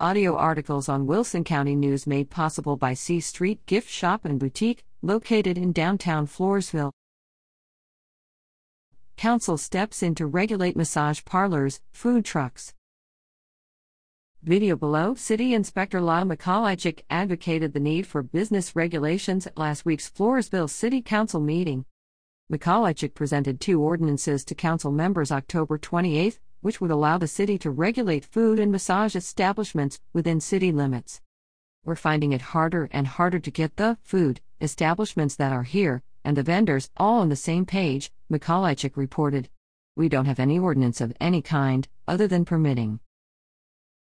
Audio articles on Wilson County News made possible by C Street Gift Shop and Boutique, located in downtown Floresville. Council steps in to regulate massage parlors, food trucks. Video below City Inspector Lyle Mikolaychik advocated the need for business regulations at last week's Floresville City Council meeting. Mikolaychik presented two ordinances to council members October 28, which would allow the city to regulate food and massage establishments within city limits. We're finding it harder and harder to get the food establishments that are here and the vendors all on the same page, Mikolaychik reported. We don't have any ordinance of any kind, other than permitting.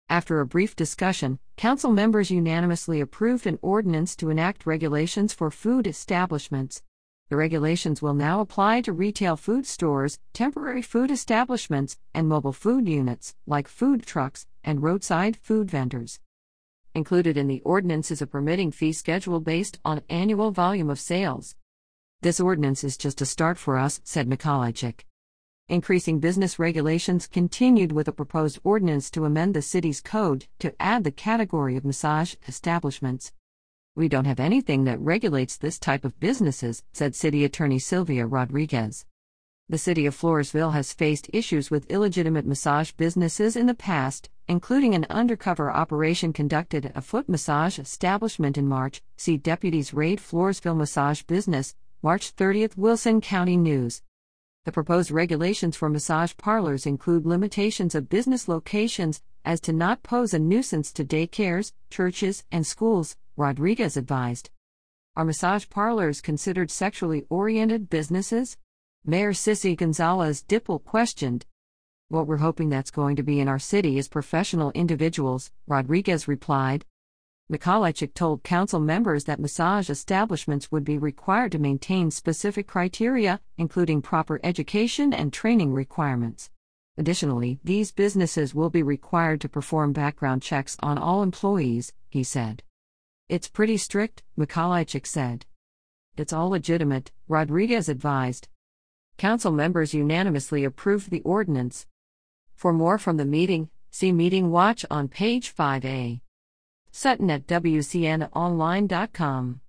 After a brief discussion, council members unanimously approved an ordinance to enact regulations for food establishments. The regulations will now apply to retail food stores, temporary food establishments, and mobile food units, like food trucks and roadside food vendors. Included in the ordinance is a permitting fee schedule based on annual volume of sales. This ordinance is just a start for us, said Mikolaychik. Increasing business regulations continued with a proposed ordinance to amend the city's code to add the category of massage establishments. We don't have anything that regulates this type of businesses, said City Attorney Sylvia Rodriguez. The city of Floresville has faced issues with illegitimate massage businesses in the past, including an undercover operation conducted at a foot massage establishment in March. See Deputies Raid Floresville Massage Business, March 30, Wilson County News. The proposed regulations for massage parlors include limitations of business locations as to not pose a nuisance to daycares, churches, and schools, Rodriguez advised. Are massage parlors considered sexually oriented businesses? Mayor Sissy Gonzalez Dippel questioned. What we're hoping that's going to be in our city is professional individuals, Rodriguez replied. Mikolaychik told council members that massage establishments would be required to maintain specific criteria, including proper education and training requirements. Additionally, these businesses will be required to perform background checks on all employees, he said. It's pretty strict, Mikolaychik said. It's all legitimate, Rodriguez advised. Council members unanimously approved the ordinance. For more from the meeting, see Meeting Watch on page 5A. Sutton at WCNOnline.com.